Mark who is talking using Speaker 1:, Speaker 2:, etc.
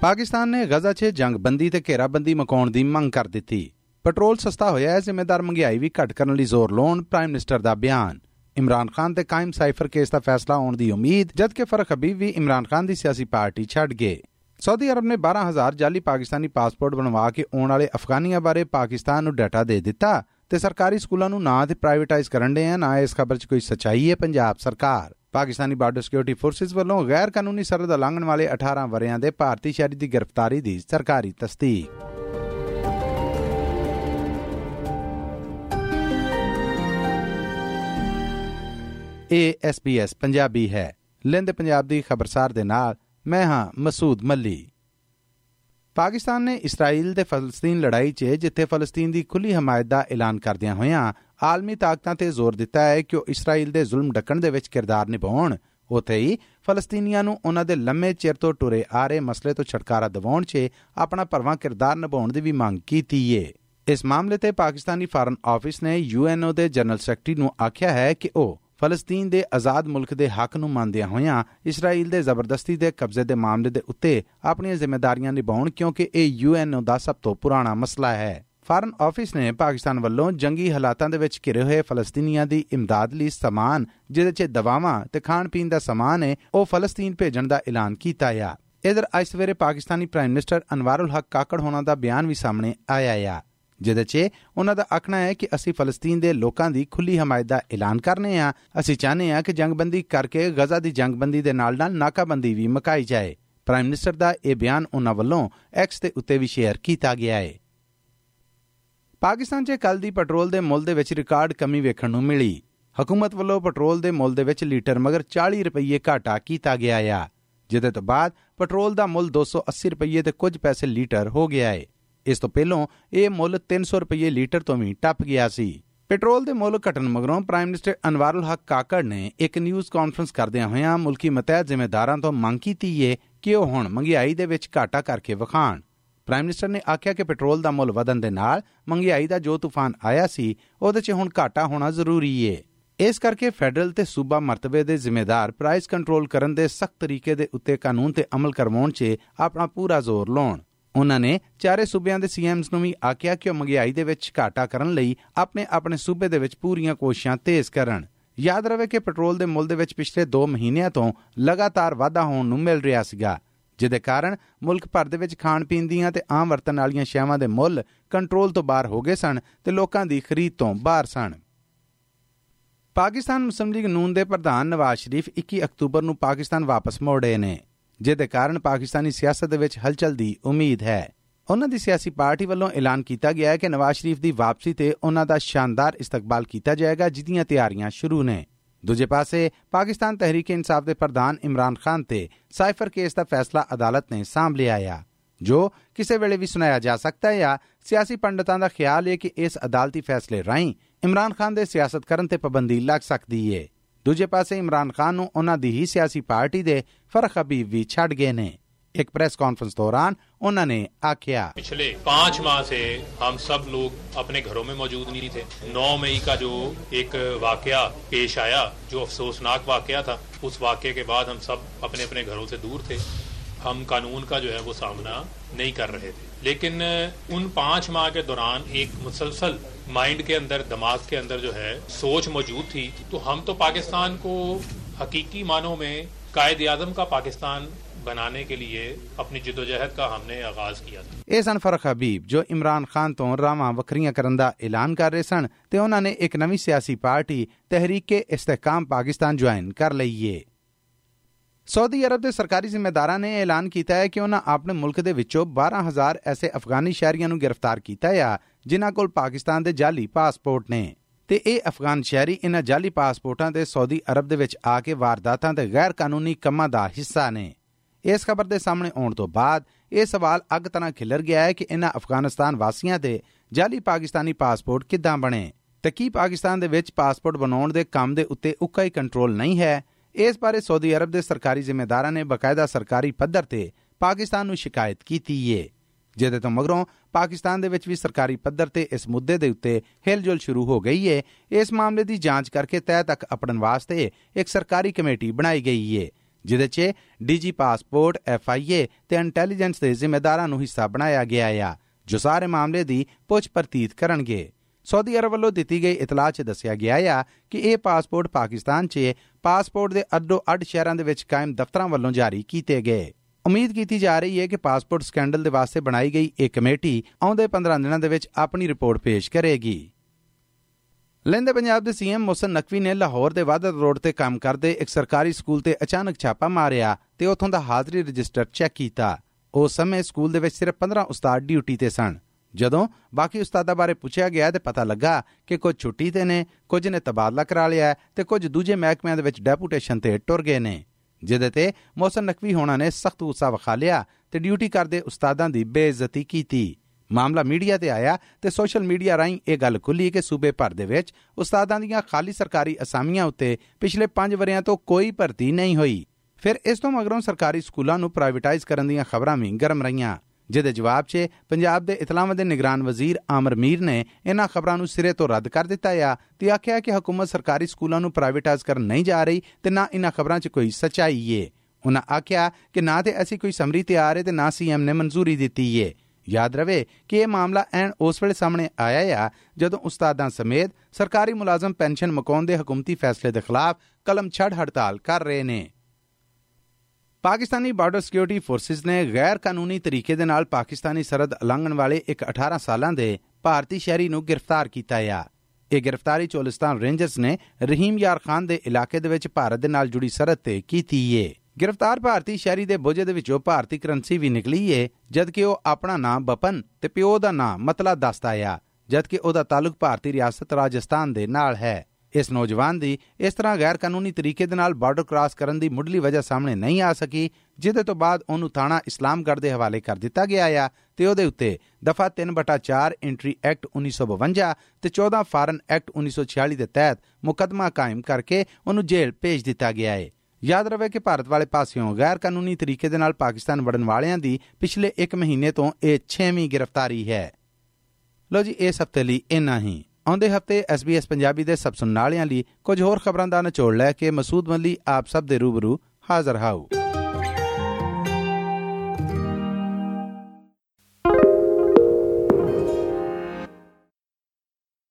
Speaker 1: ਪਾਕਿਸਤਾਨ ਨੇ ਗਜ਼ਾ 'ਚ ਜੰਗਬੰਦੀ ਤੇ ਘੇਰਾਬੰਦੀ ਮਕਾਉਣ ਦੀ ਮੰਗ ਕਰ ਦਿੱਤੀ। ਪੈਟਰੋਲ ਸਸਤਾ ਹੋਇਆ ਹੈ, ਜ਼ਿੰਮੇਦਾਰ ਮਹਿੰਗਾਈ ਵੀ ਘਟ ਕਰਨ ਲਈ ਜ਼ੋਰ ਲਾਉਣ, ਪ੍ਰਾਈਮ ਮਿਨਿਸਟਰ ਦਾ ਬਿਆਨ। ਇਮਰਾਨ ਖਾਨ ਤੇ ਕਾਇਮ ਸਾਈਫਰ ਕੇਸ ਦਾ ਫੈਸਲਾ ਆਉਣ ਦੀ ਉਮੀਦ, ਜਦਕਿ ਫ਼ਰਕ ਹਬੀਬ ਵੀ ਇਮਰਾਨ ਖਾਨ ਦੀ ਸਿਆਸੀ ਪਾਰਟੀ ਛੱਡ ਗਏ। ਸਾਊਦੀ ਅਰਬ ਨੇ 12000 ਜਾਲੀ ਪਾਕਿਸਤਾਨੀ ਪਾਸਪੋਰਟ ਬਣਵਾ ਕੇ ਆਉਣ ਵਾਲੇ ਅਫਗਾਨੀਆਂ ਬਾਰੇ ਪਾਕਿਸਤਾਨ ਨੂੰ ਡਾਟਾ ਦੇ ਦਿੱਤਾ, ਤੇ ਸਰਕਾਰੀ ਸਕੂਲਾਂ ਨੂੰ ਨਾ ਤੇ ਪ੍ਰਾਈਵੇਟਾਈਜ਼ ਕਰਨ ਦੇ ਆ। ਨਾ ਇਸ ਖਬਰ 'ਚ ਕੋਈ ਸਚਾਈ ਹੈ, ਪੰਜਾਬ ਸਰਕਾਰ। ਪਾਕਿਸਤਾਨੀ ਬਾਰਡਰ ਸਿਕਿਉਰਿਟੀ ਫੋਰਸਿਸ ਵੱਲੋਂ ਗੈਰ ਕਾਨੂੰਨੀ ਸਰਹੱਦ ਲੰਘਣ ਵਾਲੇ 18 ਵਰਿਆਂ ਦੇ ਭਾਰਤੀ ਸ਼ਹਿਰੀ ਦੀ ਗ੍ਰਿਫਤਾਰੀ ਦੀ ਸਰਕਾਰੀ ਤਸਦੀਕ। ਇਹ SBS ਪੰਜਾਬੀ ਹੈ। ਲੈਂਦੇ ਪੰਜਾਬ ਦੀ ਖਬਰਸਾਰ ਦੇ ਨਾਲ ਮੈਂ ਹਾਂ ਮਸੂਦ ਮੱਲੀ। ਪਾਕਿਸਤਾਨ ਨੇ ਇਸਰਾਈਲ ਤੇ ਫਲਸਤੀਨ ਲੜਾਈ 'ਚ ਜਿੱਥੇ ਫਲਸਤੀਨ ਦੀ ਖੁੱਲੀ ਹਮਾਇਤ ਦਾ ਐਲਾਨ ਕਰਦਿਆਂ ਹੋਇਆਂ ਆਲਮੀ ਤਾਕਤਾਂ ਤੇ ਜ਼ੋਰ ਦਿੱਤਾ ਹੈ ਕਿ ਉਹ ਇਸਰਾਈਲ ਦੇ ਜ਼ੁਲਮ ਡੱਕਣ ਦੇ ਵਿੱਚ ਕਿਰਦਾਰ ਨਿਭਾਉਣ। ਉਥੇ ਹੀ ਫਲਸਤੀਨੀਆਂ ਨੂੰ ਉਹਨਾਂ ਦੇ ਲੰਮੇ ਚਿਰ ਤੋਂ ਟੁਰੇ ਆ ਰਹੇ ਮਸਲੇ ਤੋਂ ਛੁਟਕਾਰਾ ਦਿਵਾਉਣ 'ਚ ਆਪਣਾ ਪਰਵਾਹ ਕਿਰਦਾਰ ਨਿਭਾਉਣ ਦੀ ਵੀ ਮੰਗ ਕੀਤੀ ਏ। ਇਸ ਮਾਮਲੇ ਤੇ ਪਾਕਿਸਤਾਨੀ ਫਾਰਨ ਆਫਿਸ ਨੇ ਯੂਐਨਓ ਦੇ ਜਨਰਲ ਸੈਕਟਰੀ ਨੂੰ ਆਖਿਆ ਹੈ ਕਿ ਉਹ ਫਲਸਤੀਨ ਦੇ ਆਜ਼ਾਦ ਮੁਲਕ ਦੇ ਹੱਕ ਨੂੰ ਮੰਨਦਿਆਂ ਹੋਇਆਂ ਇਸਰਾਈਲ ਦੇ ਜ਼ਬਰਦਸਤੀ ਦੇ ਕਬਜ਼ੇ ਦੇ ਮਾਮਲੇ ਦੇ ਉੱਤੇ ਆਪਣੀਆਂ ਜ਼ਿੰਮੇਵਾਰੀਆਂ ਨਿਭਾਉਣ ਕਿਉਂਕਿ ਇਹ ਯੂਐਨਓ ਦਾ ਸਭ ਤੋਂ ਪੁਰਾਣਾ ਮਸਲਾ ਹੈ। ਫਾਰਨ ਆਫਿਸ ਨੇ ਪਾਕਿਸਤਾਨ ਵੱਲੋਂ ਜੰਗੀ ਹਾਲਾਤਾਂ ਦੇ ਵਿੱਚ ਘਿਰੇ ਹੋਏ ਫਲਸਤੀਨੀਆਂ ਦੀ ਇਮਦਾਦ ਲਈ ਸਮਾਨ, ਜਿਹਦੇ 'ਚ ਦਵਾਵਾਂ ਤੇ ਖਾਣ ਪੀਣ ਦਾ ਸਮਾਨ ਹੈ ਉਹ ਫਲਸਤੀਨ ਭੇਜਣ ਦਾ ਐਲਾਨ ਕੀਤਾ ਹੈ ਇਧਰ ਅੱਜ ਸਵੇਰੇ ਪਾਕਿਸਤਾਨੀ ਪ੍ਰਾਈਮ ਮਿਨਿਸਟਰ ਅਨਵਾਰੁਲ ਹਕ ਕਾਕੜ ਹੋਣਾ ਦਾ ਬਿਆਨ ਵੀ ਸਾਹਮਣੇ ਆਇਆ ਹੈ ਜਿਹਦੇ 'ਚ ਉਹਨਾਂ ਦਾ ਆਖਣਾ ਹੈ ਕਿ ਅਸੀਂ ਫਲਸਤੀਨ ਦੇ ਲੋਕਾਂ ਦੀ ਖੁੱਲੀ ਹਮਾਇਤ ਦਾ ਐਲਾਨ ਕਰਨੇ ਆ। ਅਸੀਂ ਚਾਹਨੇ ਆ ਕਿ ਜੰਗਬੰਦੀ ਕਰਕੇ ਗਜ਼ਾ ਦੀ ਜੰਗਬੰਦੀ ਦੇ ਨਾਲ ਨਾਲ ਨਾਕਾਬੰਦੀ ਵੀ ਮਕਾਈ ਜਾਏ। ਪ੍ਰਾਈਮ ਮਿਨਿਸਟਰ ਦਾ ਇਹ ਬਿਆਨ ਉਹਨਾਂ ਵੱਲੋਂ ਐਕਸ ਦੇ ਉੱਤੇ ਵੀ ਸ਼ੇਅਰ ਕੀਤਾ ਗਿਆ ਹੈ ਪਾਕਿਸਤਾਨ 'ਚ ਕੱਲ ਦੀ ਪੈਟਰੋਲ ਦੇ ਮੁੱਲ ਦੇ ਵਿੱਚ ਰਿਕਾਰਡ ਕਮੀ ਵੇਖਣ ਨੂੰ ਮਿਲੀ। ਹਕੂਮਤ ਵੱਲੋਂ ਪੈਟਰੋਲ ਦੇ ਮੁੱਲ ਦੇ ਵਿੱਚ ਲੀਟਰ ਮਗਰ 40 ਰੁਪਏ ਘਾਟਾ ਕੀਤਾ ਗਿਆ ਆ। ਜਿਹਦੇ ਤੋਂ ਬਾਅਦ ਪੈਟਰੋਲ ਦਾ ਮੁੱਲ 280 ਰੁਪਏ ਤੇ ਕੁਝ ਪੈਸੇ ਲੀਟਰ ਹੋ ਗਿਆ ਹੈ ਇਸ ਤੋਂ ਪਹਿਲਾਂ ਇਹ ਮੁੱਲ 300 ਰੁਪਏ ਲੀਟਰ ਤੋਂ ਵੀ ਟੱਪ ਗਿਆ ਸੀ। ਪੈਟਰੋਲ ਦੇ ਮੁੱਲ ਘਟਣ ਮਗਰੋਂ ਪ੍ਰਾਈਮ ਮਿਨਿਸਟਰ ਅਨਵਾਰੁਲ ਹਕ ਕਾਕੜ ਨੇ ਇੱਕ ਨਿਊਜ਼ ਕਾਨਫਰੰਸ ਕਰਦਿਆਂ ਹੋਇਆਂ ਮੁਲਕੀ ਮਤਹਿਦ ਜ਼ਿੰਮੇਦਾਰਾਂ ਤੋਂ ਮੰਗ ਕੀਤੀ ਏ ਕਿ ਉਹ ਹੁਣ ਮਹਿੰਗਾਈ ਦੇ ਵਿੱਚ ਘਾਟਾ ਕਰਕੇ ਵਿਖਾਣ ਪ੍ਰਾਈਮ ਮਿਨਿਸਟਰ ਨੇ ਆਖਿਆ ਕਿ ਪੈਟਰੋਲ ਦਾ ਮੁੱਲ ਵਧਣ ਦੇ ਨਾਲ ਮਹਿੰਗਾਈ ਦਾ ਜੋ ਤੂਫਾਨ ਆਇਆ ਸੀ, ਉਹਦੇ 'ਚ ਹੁਣ ਘਾਟਾ ਹੋਣਾ ਜ਼ਰੂਰੀ ਏ। ਇਸ ਕਰਕੇ ਫੈਡਰਲ ਤੇ ਸੂਬਾ ਮਰਤਬੇ ਦੇ ਜ਼ਿੰਮੇਦਾਰ ਪ੍ਰਾਈਸ ਕੰਟਰੋਲ ਕਰਨ ਦੇ ਸਖਤ ਤਰੀਕੇ ਦੇ ਉੱਤੇ ਕਾਨੂੰਨ ਤੇ ਅਮਲ ਕਰਵਾਉਣ 'ਚ ਆਪਣਾ ਪੂਰਾ ਜ਼ੋਰ ਲਾਉਣ। ਉਹਨਾਂ ਨੇ ਚਾਰੇ ਸੂਬਿਆਂ ਦੇ ਸੀਐਮਸ ਨੂੰ ਵੀ ਆਖਿਆ ਕਿ ਉਹ ਮਹਿੰਗਾਈ ਦੇ ਵਿੱਚ ਘਾਟਾ ਕਰਨ ਲਈ ਆਪਣੇ ਆਪਣੇ ਸੂਬੇ ਦੇ ਵਿੱਚ ਪੂਰੀਆਂ ਕੋਸ਼ਿਸ਼ਾਂ ਤੇਜ਼ ਕਰਨ। ਯਾਦ ਰਵੇ ਕਿ ਪੈਟਰੋਲ ਦੇ ਮੁੱਲ ਦੇ ਵਿੱਚ ਪਿਛਲੇ 2 ਮਹੀਨਿਆਂ ਤੋਂ ਲਗਾਤਾਰ ਵਾਧਾ ਹੋਣ ਨੂੰ ਮਿਲ ਰਿਹਾ ਸੀਗਾ। ਜਿਹਦੇ ਕਾਰਨ ਮੁਲਕ ਭਰ ਦੇ ਵਿੱਚ ਖਾਣ ਪੀਣ ਦੀਆਂ ਤੇ ਆਮ ਵਰਤਣ ਵਾਲੀਆਂ ਸ਼ੈਵਾਂ ਦੇ ਮੁੱਲ ਕੰਟਰੋਲ ਤੋਂ ਬਾਹਰ ਹੋ ਗਏ ਸਨ ਤੇ ਲੋਕਾਂ ਦੀ ਖਰੀਦ ਤੋਂ ਬਾਹਰ ਸਨ। ਪਾਕਿਸਤਾਨ ਮੁਸਲਿਮ ਲੀਗ ਨੂਨ ਦੇ ਪ੍ਰਧਾਨ ਨਵਾਜ਼ ਸ਼ਰੀਫ 21 ਅਕਤੂਬਰ ਨੂੰ ਪਾਕਿਸਤਾਨ ਵਾਪਸ ਮੋੜੇ ਨੇ, ਜਿਹਦੇ ਕਾਰਨ ਪਾਕਿਸਤਾਨੀ ਸਿਆਸਤ ਦੇ ਵਿੱਚ ਹਲਚਲ ਦੀ ਉਮੀਦ ਹੈ। ਉਹਨਾਂ ਦੀ ਸਿਆਸੀ ਪਾਰਟੀ ਵੱਲੋਂ ਐਲਾਨ ਕੀਤਾ ਗਿਆ ਹੈ ਕਿ ਨਵਾਜ਼ ਸ਼ਰੀਫ ਦੀ ਵਾਪਸੀ ਤੇ ਉਹਨਾਂ ਦਾ ਸ਼ਾਨਦਾਰ ਇਸਤਕਬਾਲ ਕੀਤਾ ਜਾਏਗਾ ਜਿਹਦੀਆਂ ਤਿਆਰੀਆਂ ਸ਼ੁਰੂ ਨੇ। ਦੂਜੇ ਪਾਸੇ, ਪਾਕਿਸਤਾਨ ਤਹਿਰੀਕ ਇਨਸਾਫ ਦੇ ਪ੍ਰਧਾਨ ਇਮਰਾਨ ਖਾਨ ਤੇ ਸਾਈਫਰ ਕੇਸ ਦਾ ਫੈਸਲਾ ਅਦਾਲਤ ਨੇ ਸਾਂਭ ਲਿਆ ਹੈ ਜੋ ਕਿਸੇ ਵੇਲੇ ਵੀ ਸੁਣਾਇਆ ਜਾ ਸਕਦਾ ਹੈ ਜਾਂ ਸਿਆਸੀ ਪੰਡਤਾਂ ਦਾ ਖਿਆਲ ਹੈ ਕਿ ਇਸ ਅਦਾਲਤੀ ਫੈਸਲੇ ਰਾਹੀਂ ਇਮਰਾਨ ਖਾਨ ਦੇ ਸਿਆਸਤ ਕਰਨ ਤੇ ਪਾਬੰਦੀ ਲੱਗ ਸਕਦੀ ਹੈ ਦੂਜੇ ਪਾਸੇ, ਇਮਰਾਨ ਖਾਨ ਨੂੰ ਉਹਨਾਂ ਦੀ ਹੀ ਸਿਆਸੀ ਪਾਰਟੀ ਦੇ ਫਰਖ ਹਬੀਬ ਵੀ ਛੱਡ ਗਏ ਨੇ। एक प्रेस कॉन्फ्रेंस दौरान उन्होंने आख्या।
Speaker 2: पिछले पाँच माह से हम सब लोग अपने घरों में मौजूद नहीं थे। 9 मई का जो एक वाकया पेश आया, जो अफसोसनाक वाकया था, उस वाकये के बाद हम सब अपने अपने घरों से दूर थे। हम कानून का जो है वो सामना नहीं कर रहे थे। लेकिन उन पाँच माह के दौरान एक मुसलसल माइंड के अंदर, दिमाग के अंदर जो है, सोच मौजूद थी। तो हम तो पाकिस्तान को हकीकी मानों में कायद आज़म का पाकिस्तान बनाने के लिए अपनी जिदोजहद का हमने आगाज किया था
Speaker 1: ਇਹ ਸਨ ਫਰਖ ਹਬੀਬ ਜੋ ਇਮਰਾਨ ਖਾਨ ਤੋਂ ਰਾਵਾਂ ਵੱਖਰੀਆਂ ਕਰਨ ਦਾ ਐਲਾਨ ਕਰ ਰਹੇ ਸਨ ਤੇ ਉਹਨਾਂ ਨੇ ਇੱਕ ਨਵੀਂ ਸਿਆਸੀ ਪਾਰਟੀ ਤਹਿਰੀਕੇ ਇਸਤਹਕਾਮ ਪਾਕਿਸਤਾਨ ਜੁਆਇਨ ਕਰ ਲਈ ਏ ਸਾਊਦੀ ਅਰਬ ਦੇ ਸਰਕਾਰੀ ਜ਼ਿੰਮੇਦਾਰਾਂ ਨੇ ਐਲਾਨ ਕੀਤਾ ਹੈ ਕਿ ਉਹਨਾਂ ਆਪਣੇ ਮੁਲਕ ਦੇ ਵਿੱਚੋਂ 12000 ਐਸੇ ਅਫਗਾਨੀ ਸ਼ਹਿਰੀਆਂ ਨੂੰ ਗ੍ਰਿਫਤਾਰ ਕੀਤਾ ਹੈ ਜਿਨ੍ਹਾਂ ਕੋਲ ਪਾਕਿਸਤਾਨ ਦੇ ਜਾਲੀ ਪਾਸਪੋਰਟ ਨੇ ਤੇ ਇਹ ਅਫਗਾਨ ਸ਼ਹਿਰੀ ਇਹਨਾਂ ਜਾਲੀ ਪਾਸਪੋਰਟਾਂ ਦੇ ਸਾਊਦੀ ਅਰਬ ਦੇ ਵਿੱਚ ਆ ਕੇ ਵਾਰਦਾਤਾਂ ਤੇ ਗੈਰ ਕਾਨੂੰਨੀ ਕੰਮਾਂ ਦਾ ਹਿੱਸਾ ਨੇ ਇਸ ਖਬਰ ਦੇ ਸਾਹਮਣੇ ਆਉਣ ਤੋਂ ਬਾਅਦ ਇਹ ਸਵਾਲ ਅੱਗ ਤਰ੍ਹਾਂ ਖਿਲਰ ਗਿਆ ਹੈ ਕਿ ਇਹਨਾਂ ਅਫਗਾਨਿਸਤਾਨ ਵਾਸੀਆਂ ਦੇ ਜਾਲੀ ਪਾਕਿਸਤਾਨੀ ਪਾਸਪੋਰਟ ਕਿੱਦਾਂ ਬਣੇ? ਤੇ ਕੀ ਪਾਕਿਸਤਾਨ ਦੇ ਵਿੱਚ ਪਾਸਪੋਰਟ ਬਣਾਉਣ ਦੇ ਕੰਮ ਦੇ ਉੱਤੇ ਉੱਕਾ ਹੀ ਕੰਟਰੋਲ ਨਹੀਂ ਹੈ? ਇਸ ਬਾਰੇ ਸਾਊਦੀ ਅਰਬ ਦੇ ਸਰਕਾਰੀ ਜ਼ਿੰਮੇਦਾਰਾਂ ਨੇ ਬਕਾਇਦਾ ਸਰਕਾਰੀ ਪੱਧਰ ਤੇ ਪਾਕਿਸਤਾਨ ਨੂੰ ਸ਼ਿਕਾਇਤ ਕੀਤੀ ਏ। ਜਿਹਦੇ ਤੋਂ ਮਗਰੋਂ ਪਾਕਿਸਤਾਨ ਦੇ ਵਿੱਚ ਵੀ ਸਰਕਾਰੀ ਪੱਧਰ ਤੇ ਇਸ ਮੁੱਦੇ ਦੇ ਉੱਤੇ ਹਿਲਜੁਲ ਸ਼ੁਰੂ ਹੋ ਗਈ ਏ। ਇਸ ਮਾਮਲੇ ਦੀ ਜਾਂਚ ਕਰਕੇ ਤਹਿ ਤੱਕ ਅਪੜਨ ਵਾਸਤੇ ਇੱਕ ਸਰਕਾਰੀ ਕਮੇਟੀ ਬਣਾਈ ਗਈ ਏ। ਜਿਦੇ 'ਚ ਡੀਜੀ ਪਾਸਪੋਰਟ ਐਫਆਈਏ ਤੇ ਇੰਟੈਲੀਜੈਂਸ ਦੇ ਜ਼ਿੰਮੇਦਾਰਾਂ ਨੂੰ ਹਿੱਸਾ ਬਣਾਇਆ ਗਿਆ ਆ, ਜੋ ਸਾਰੇ ਮਾਮਲੇ ਦੀ ਪੁੱਛ ਪ੍ਰਤੀਤ ਕਰਨਗੇ। ਸਾਊਦੀ ਅਰਬ ਵੱਲੋਂ ਦਿੱਤੀ ਗਈ ਇਤਲਾਹ 'ਚ ਦੱਸਿਆ ਗਿਆ ਆ ਕਿ ਇਹ ਪਾਸਪੋਰਟ ਪਾਕਿਸਤਾਨ 'ਚ ਪਾਸਪੋਰਟ ਦੇ ਅੱਡੋ ਅੱਡ ਸ਼ਹਿਰਾਂ ਦੇ ਵਿੱਚ ਕਾਇਮ ਦਫ਼ਤਰਾਂ ਵੱਲੋਂ ਜਾਰੀ ਕੀਤੇ ਗਏ। ਉਮੀਦ ਕੀਤੀ ਜਾ ਰਹੀ ਹੈ ਕਿ ਪਾਸਪੋਰਟ ਸਕੈਂਡਲ ਦੇ ਵਾਸਤੇ ਬਣਾਈ ਗਈ ਇਹ ਕਮੇਟੀ ਆਉਂਦੇ 15 ਦਿਨਾਂ ਦੇ ਵਿੱਚ ਆਪਣੀ ਰਿਪੋਰਟ ਪੇਸ਼ ਕਰੇਗੀ। ਲੈਂਦੇ ਪੰਜਾਬ ਦੇ ਸੀਐਮ ਮੋਸਨ ਨਕਵੀ ਨੇ ਲਾਹੌਰ ਦੇ ਵਾਦਰ ਰੋਡ ਤੇ ਕੰਮ ਕਰਦੇ ਇੱਕ ਸਰਕਾਰੀ ਸਕੂਲ ਤੇ ਅਚਾਨਕ ਛਾਪਾ ਮਾਰਿਆ ਤੇ ਉਥੋਂ ਦਾ ਹਾਜ਼ਰੀ ਰਜਿਸਟਰ ਚੈੱਕ ਕੀਤਾ। ਉਸ ਸਮੇਂ ਸਕੂਲ ਦੇ ਵਿੱਚ ਸਿਰਫ 15 ਉਸਤਾਦ ਡਿਊਟੀ ਤੇ ਸਨ। ਜਦੋਂ ਬਾਕੀ ਉਸਤਾਦਾਂ ਬਾਰੇ ਪੁੱਛਿਆ ਗਿਆ ਤੇ ਪਤਾ ਲੱਗਾ ਕਿ ਕੁਝ ਛੁੱਟੀ ਤੇ ਨੇ, ਕੁਝ ਨੇ ਤਬਾਦਲਾ ਕਰਾ ਲਿਆ ਤੇ ਕੁਝ ਦੂਜੇ ਮਹਿਕਮਿਆਂ ਦੇ ਵਿੱਚ ਡੈਪੂਟੇਸ਼ਨ ਤੇ ਟੁਰ ਗਏ ਨੇ। ਜਿਹਦੇ ਤੇ ਮੋਸਨ ਨਕਵੀ ਹੋਣਾ ਨੇ ਸਖਤ ਗੁੱਸਾ ਵਿਖਾ ਲਿਆ ਤੇ ਡਿਊਟੀ ਕਰਦੇ ਉਸਤਾਦਾਂ ਦੀ ਬੇਇੱਜ਼ਤੀ ਕੀਤੀ। ਮਾਮਲਾ ਮੀਡੀਆ ਤੇ ਆਇਆ ਤੇ ਸੋਸ਼ਲ ਮੀਡੀਆ ਰਾਹੀਂ ਇਹ ਗੱਲ ਖੁੱਲੀ ਕਿ ਸੂਬੇ ਭਰ ਦੇ ਵਿੱਚ ਉਸਤਾਦਾਂ ਦੀਆਂ ਖਾਲੀ ਸਰਕਾਰੀ ਅਸਾਮੀਆਂ ਉੱਤੇ ਪਿਛਲੇ 5 ਵਰਿਆਂ ਤੋਂ ਕੋਈ ਭਰਤੀ ਨਹੀਂ ਹੋਈ। ਫਿਰ ਇਸ ਤੋਂ ਮਗਰੋਂ ਸਰਕਾਰੀ ਸਕੂਲਾਂ ਨੂੰ ਪ੍ਰਾਈਵੇਟਾਈਜ਼ ਕਰਨ ਦੀਆਂ ਖਬਰਾਂ ਵੀ ਗਰਮ ਰਹੀਆਂ, ਜਿਹਦੇ ਜਵਾਬ 'ਚ ਪੰਜਾਬ ਦੇ ਇਤਲਾਹਾਂ ਦੇ ਨਿਗਰਾਨ ਵਜ਼ੀਰ ਆਮਰ ਮੀਰ ਨੇ ਇਹਨਾਂ ਖਬਰਾਂ ਨੂੰ ਸਿਰੇ ਤੋਂ ਰੱਦ ਕਰ ਦਿੱਤਾ ਆ ਤੇ ਆਖਿਆ ਕਿ ਹਕੂਮਤ ਸਰਕਾਰੀ ਸਕੂਲਾਂ ਨੂੰ ਪ੍ਰਾਈਵੇਟਾਈਜ਼ ਕਰਨ ਨਹੀਂ ਜਾ ਰਹੀ ਤੇ ਨਾ ਇਹਨਾਂ ਖਬਰਾਂ 'ਚ ਕੋਈ ਸਚਾਈ ਏ। ਉਹਨਾਂ ਆਖਿਆ ਕਿ ਨਾ ਤੇ ਅਸੀਂ ਕੋਈ ਸਮਰੀ ਤਿਆਰ ਹੈ ਤੇ ਨਾ ਸੀਐਮ ਨੇ ਮਨਜ਼ੂਰੀ ਦਿੱਤੀ ਏ। ਯਾਦ ਰਵੇ ਕਿ ਇਹ ਮਾਮਲਾ ਐਨ ਉਸ ਵੇਲੇ ਸਾਹਮਣੇ ਆਇਆ ਆ, ਜਦੋਂ ਉਸਤਾਦਾਂ ਸਮੇਤ ਸਰਕਾਰੀ ਮੁਲਾਜ਼ਮ ਪੈਨਸ਼ਨ ਮਕਾਉਣ ਦੇ ਹਕੂਮਤੀ ਫੈਸਲੇ ਦੇ ਖਿਲਾਫ ਕਲਮ ਛੱਡ ਹੜਤਾਲ ਕਰ ਰਹੇ ਨੇ। ਪਾਕਿਸਤਾਨੀ ਬਾਰਡਰ ਸਿਕਿਉਰਿਟੀ ਫੋਰਸਿਸ ਨੇ ਗੈਰ ਕਾਨੂੰਨੀ ਤਰੀਕੇ ਦੇ ਨਾਲ ਪਾਕਿਸਤਾਨੀ ਸਰਹੱਦ ਉਲੰਘਣ ਵਾਲੇ ਇੱਕ 18 ਸਾਲਾਂ ਦੇ ਭਾਰਤੀ ਸ਼ਹਿਰੀ ਨੂੰ ਗ੍ਰਿਫਤਾਰ ਕੀਤਾ ਆ। ਇਹ ਗ੍ਰਿਫਤਾਰੀ ਚੋਲਿਸਤਾਨ ਰੇਂਜਰਸ ਨੇ ਰਹੀਮ ਯਾਰ ਖਾਨ ਦੇ ਇਲਾਕੇ ਦੇ ਵਿੱਚ ਭਾਰਤ ਦੇ ਨਾਲ ਜੁੜੀ ਸਰਹੱਦ ਤੇ ਕੀਤੀ ਏ। ਗ੍ਰਿਫਤਾਰ ਭਾਰਤੀ ਸ਼ਹਿਰੀ ਦੇ ਬੋਝੇ ਦੇ ਵਿੱਚੋਂ ਭਾਰਤੀ ਕਰੰਸੀ ਵੀ ਨਿਕਲੀ ਏ, ਜਦਕਿ ਉਹ ਆਪਣਾ ਨਾਮ ਬਪਨ ਤੇ ਪਿਓ ਦਾ ਨਾਮ ਮਤਲਾ ਦੱਸਦਾ ਆ, ਜਦਕਿ ਉਹਦਾ ਤਾਲੁਕ ਭਾਰਤੀ ਰਿਆਸਤ ਰਾਜਸਥਾਨ ਦੇ ਨਾਲ ਹੈ। ਇਸ ਨੌਜਵਾਨ ਦੀ ਇਸ ਤਰ੍ਹਾਂ ਗੈਰ ਕਾਨੂੰਨੀ ਤਰੀਕੇ ਦੇ ਨਾਲ ਬਾਰਡਰ ਕ੍ਰਾਸ ਕਰਨ ਦੀ ਮੁੱਢਲੀ ਵਜ੍ਹਾ ਸਾਹਮਣੇ ਨਹੀਂ ਆ ਸਕੀ, ਜਿਹਦੇ ਤੋਂ ਬਾਅਦ ਉਹਨੂੰ ਥਾਣਾ ਇਸਲਾਮਗੜ੍ਹ ਦੇ ਹਵਾਲੇ ਕਰ ਦਿੱਤਾ ਗਿਆ ਆ ਤੇ ਉਹਦੇ ਉੱਤੇ ਦਫਾ 3/4 ਐਂਟਰੀ ਐਕਟ 1952 ਤੇ 14 ਫਾਰਨ ਐਕਟ 1946 ਦੇ ਤਹਿਤ ਮੁਕਦਮਾ ਕਾਇਮ ਕਰਕੇ ਉਹਨੂੰ ਜੇਲ੍ਹ ਭੇਜ ਦਿੱਤਾ ਗਿਆ ਹੈ ਯਾਦ ਰਵੇ ਕਿ ਭਾਰਤ ਵਾਲੇ ਪਾਸਿਓਂ ਗੈਰ ਕਾਨੂੰਨੀ ਤਰੀਕੇ ਦੇ ਨਾਲ ਪਾਕਿਸਤਾਨ ਵੜਨ ਵਾਲਿਆਂ ਦੀ ਪਿਛਲੇ 1 ਮਹੀਨੇ ਤੋਂ ਇਹ 6ਵੀਂ ਗ੍ਰਿਫਤਾਰੀ ਹੈ। ਲੋ ਜੀ, ਇਸ ਹਫ਼ਤੇ ਲਈ ਇੰਨਾ ਹੀ। ਆਉਂਦੇ ਹਫ਼ਤੇ SBS ਪੰਜਾਬੀ ਦੇ ਸਭ ਸੁਣਨ ਵਾਲਿਆਂ ਲਈ ਕੁਝ ਹੋਰ ਖਬਰਾਂ ਦਾ ਨਿਚੋੜ ਲੈ ਕੇ ਮਸੂਦ ਮੱਲੀ ਆਪ ਸਭ ਦੇ ਰੂਬਰੂ ਹਾਜ਼ਰ ਹਾਊ